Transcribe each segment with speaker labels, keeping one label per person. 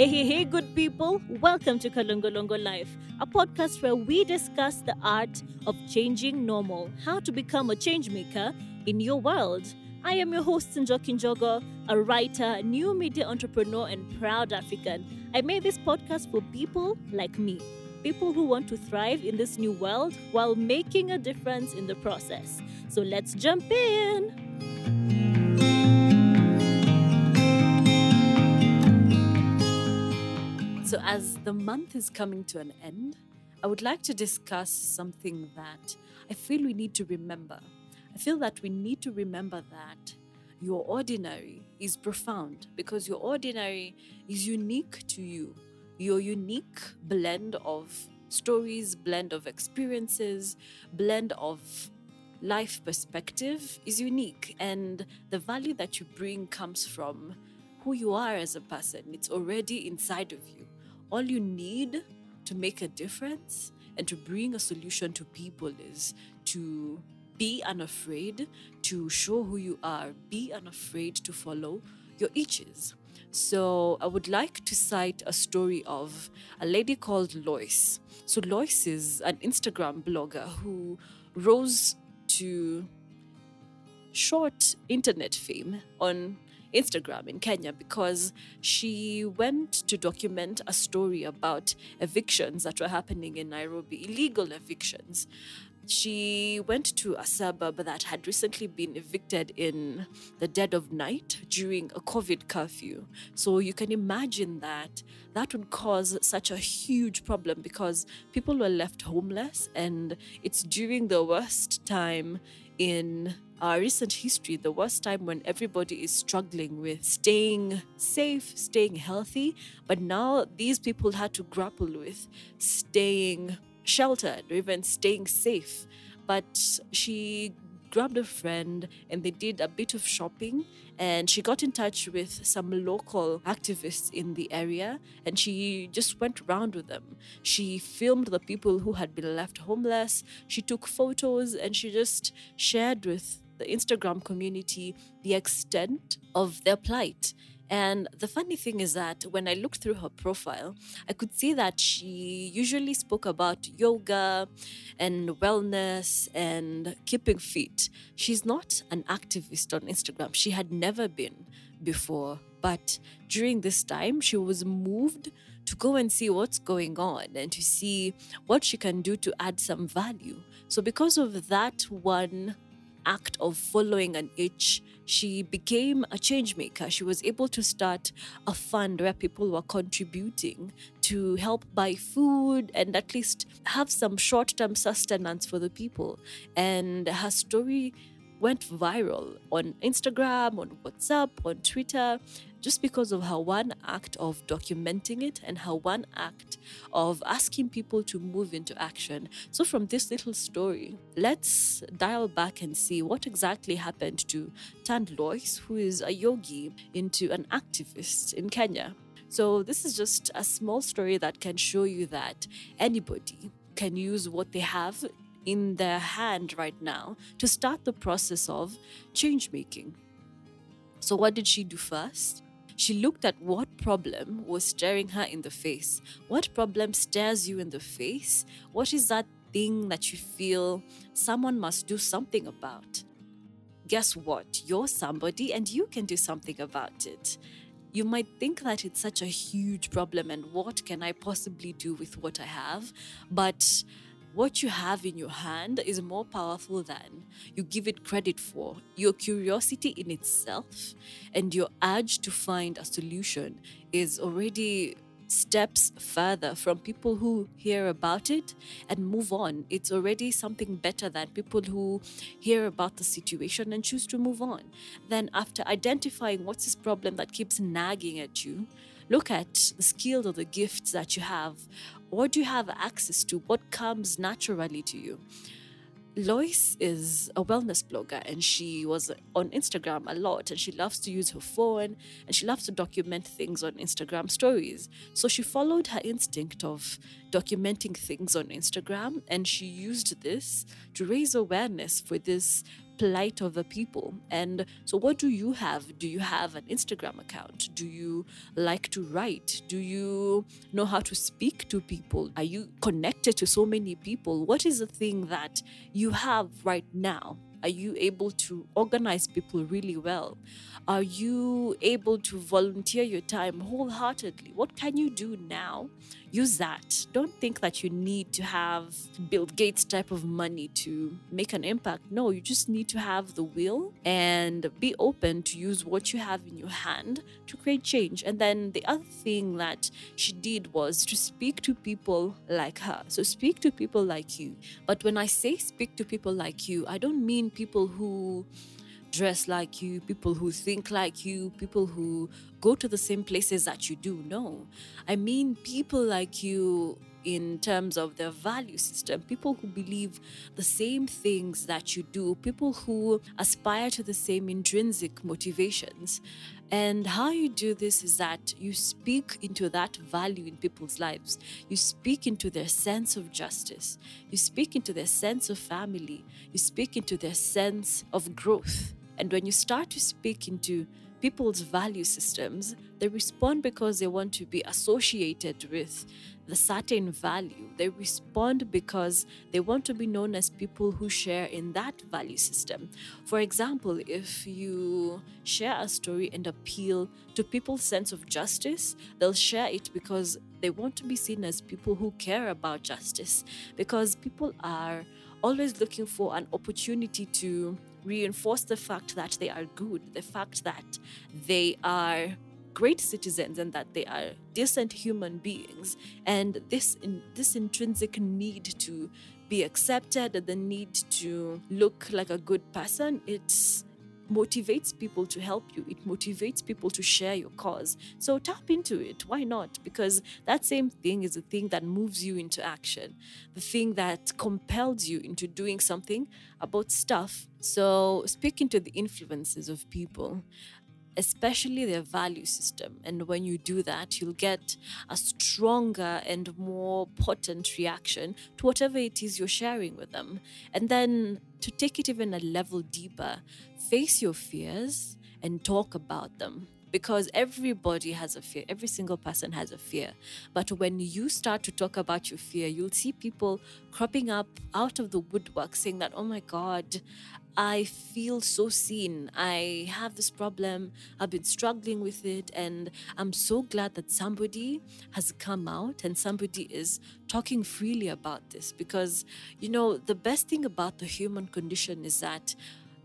Speaker 1: Hey, hey, hey, good people. Welcome to Kalongolongo Life, a podcast where we discuss the art of changing normal, how to become a change maker in your world. I am your host, Njoki Njogo, a writer, new media entrepreneur, and proud African. I made this podcast for people like me, people who want to thrive in this new world while making a difference in the process. So let's jump in. So, as the month is coming to an end, I would like to discuss something that I feel we need to remember. I feel that we need to remember that your ordinary is profound because your ordinary is unique to you. Your unique blend of stories, blend of experiences, blend of life perspective is unique. And the value that you bring comes from who you are as a person, it's already inside of you. All you need to make a difference and to bring a solution to people is to be unafraid to show who you are, be unafraid to follow your itches. So, I would like to cite a story of a lady called Lois. So, Lois is an Instagram blogger who rose to short internet fame on Instagram in Kenya because she went to document a story about evictions that were happening in Nairobi, illegal evictions. She went to a suburb that had recently been evicted in the dead of night during a COVID curfew. So you can imagine that that would cause such a huge problem because people were left homeless, and it's during the worst time in our recent history, the worst time when everybody is struggling with staying safe, staying healthy. But now these people had to grapple with staying sheltered or even staying safe. But she grabbed a friend and they did a bit of shopping and she got in touch with some local activists in the area and she just went around with them. She filmed the people who had been left homeless. She took photos and she just shared with the instagram community the extent of their plight and the funny thing is that when I looked through her profile, I could see that she usually spoke about yoga and wellness and keeping fit. She's not an activist on Instagram. She had never been before. But during this time, she was moved to go and see what's going on and to see what she can do to add some value. So, because of that one act of following an itch, she became a change maker. She was able to start a fund where people were contributing to help buy food and at least have some short term sustenance for the people. And her story went viral on Instagram, on WhatsApp, on Twitter, just because of her one act of documenting it and her one act of asking people to move into action. So, from this little story, let's dial back and see what exactly happened to Tand Lois, who is a yogi, into an activist in Kenya. So, this is just a small story that can show you that anybody can use what they have in their hand right now to start the process of change making. So, what did she do first? She looked at what problem was staring her in the face. What problem stares you in the face? What is that thing that you feel someone must do something about? Guess what? You're somebody and you can do something about it. You might think that it's such a huge problem and what can I possibly do with what I have? But what you have in your hand is more powerful than you give it credit for. Your curiosity in itself and your urge to find a solution is already steps further from people who hear about it and move on. It's already something better than people who hear about the situation and choose to move on. Then, after identifying what's this problem that keeps nagging at you, look at the skills or the gifts that you have. What do you have access to? What comes naturally to you? Lois is a wellness blogger and she was on Instagram a lot and she loves to use her phone and she loves to document things on Instagram stories. So she followed her instinct of documenting things on Instagram and she used this to raise awareness for this plight of the people. And so, what do you have? Do you have an Instagram account? Do you like to write? Do you know how to speak to people? Are you connected to so many people? What is the thing that you have right now? Are you able to organize people really well? Are you able to volunteer your time wholeheartedly? What can you do now? Use that. Don't think that you need to have Bill Gates type of money to make an impact. No, you just need to have the will and be open to use what you have in your hand to create change. And then the other thing that she did was to speak to people like her. So speak to people like you. But when I say speak to people like you, I don't mean people who dress like you, people who think like you, people who go to the same places that you do. No, I mean people like you in terms of their value system, people who believe the same things that you do, people who aspire to the same intrinsic motivations. And how you do this is that you speak into that value in people's lives. You speak into their sense of justice. You speak into their sense of family. You speak into their sense of growth. And when you start to speak into people's value systems, they respond because they want to be associated with the certain value. They respond because they want to be known as people who share in that value system. For example, if you share a story and appeal to people's sense of justice, they'll share it because they want to be seen as people who care about justice. Because people are always looking for an opportunity to reinforce the fact that they are good, the fact that they are great citizens and that they are decent human beings. And this in, this intrinsic need to be accepted the need to look like a good person it's motivates people to help you. It motivates people to share your cause. So tap into it. Why not? Because that same thing is the thing that moves you into action, the thing that compels you into doing something about stuff. So speak into the influences of people especially their value system. And when you do that, you'll get a stronger and more potent reaction to whatever it is you're sharing with them. And then to take it even a level deeper, face your fears and talk about them because everybody has a fear. Every single person has a fear. But when you start to talk about your fear, you'll see people cropping up out of the woodwork saying that, oh my God, I feel so seen. I have this problem. I've been struggling with it. And I'm so glad that somebody has come out and somebody is talking freely about this because, you know, the best thing about the human condition is that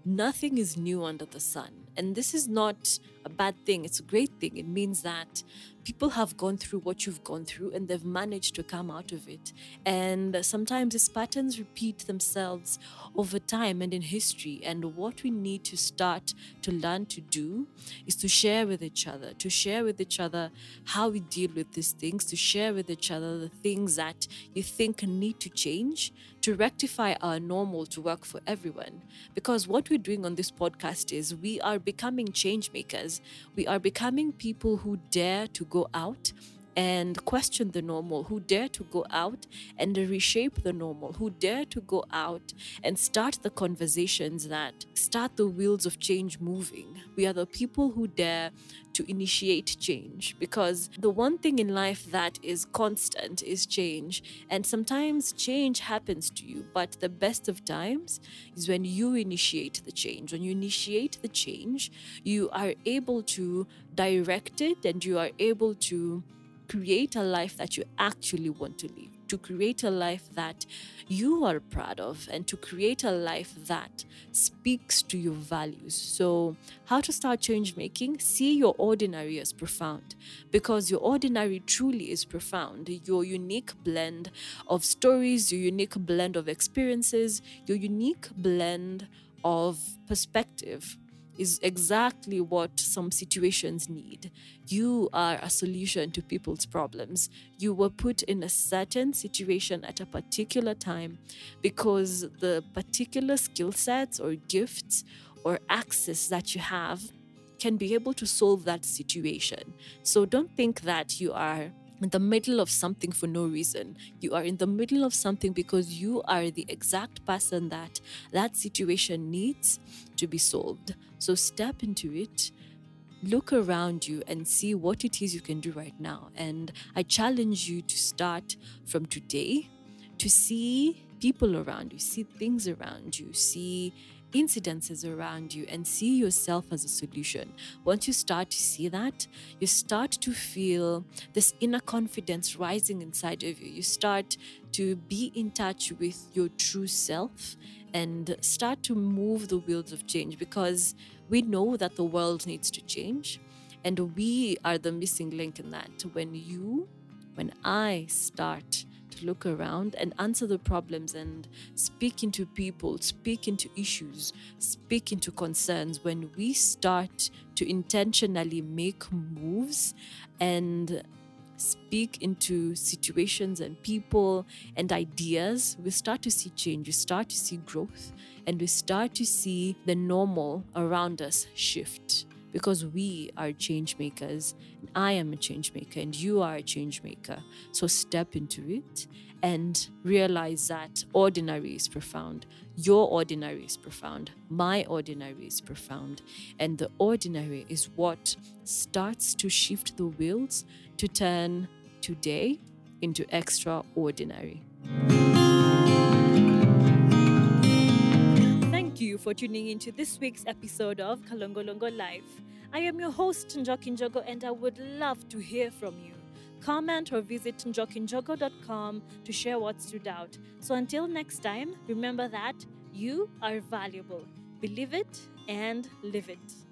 Speaker 1: nothing is new under the sun. And this is not a bad thing, it's a great thing. It means that people have gone through what you've gone through and they've managed to come out of it. And sometimes these patterns repeat themselves over time and in history. And what we need to start to learn to do is to share with each other, to share with each other how we deal with these things, to share with each other the things that you think need to change to rectify our normal to work for everyone. Because what we're doing on this podcast is we are becoming change makers. We are becoming people who dare to go out and question the normal, who dare to go out and reshape the normal, who dare to go out and start the conversations that start the wheels of change moving. We are the people who dare to initiate change because the one thing in life that is constant is change. And sometimes change happens to you, but the best of times is when you initiate the change. When you initiate the change, you are able to direct it and you are able to create a life that you actually want to live, to create a life that you are proud of, and to create a life that speaks to your values. So, how to start change making? See your ordinary as profound because your ordinary truly is profound. Your unique blend of stories, your unique blend of experiences, your unique blend of perspective is exactly what some situations need. You are a solution to people's problems. You were put in a certain situation at a particular time because the particular skill sets or gifts or access that you have can be able to solve that situation. So don't think that you are in the middle of something for no reason. You are in the middle of something because you are the exact person that that situation needs to be solved. So step into it. Look around you and see what it is you can do right now. And I challenge you to start from today to see people around you, see things around you, see incidences around you and see yourself as a solution. Once you start to see that, you start to feel this inner confidence rising inside of you. You start to be in touch with your true self and start to move the wheels of change because we know that the world needs to change. And we are the missing link in that. When you, when I start to look around and answer the problems and speak into people, speak into issues, speak into concerns, when we start to intentionally make moves and speak into situations and people and ideas, we start to see change, we start to see growth, and we start to see the normal around us shift because we are change makers. I am a change maker, and you are a change maker. So step into it and realize that ordinary is profound. Your ordinary is profound. My ordinary is profound. And the ordinary is what starts to shift the wheels to turn today into extraordinary. For tuning into this week's episode of Kalongolongo Live. I am your host, Njoki Njogo, and I would love to hear from you. Comment or visit njokinjogo.com to share what stood out. So until next time, remember that you are valuable. Believe it and live it.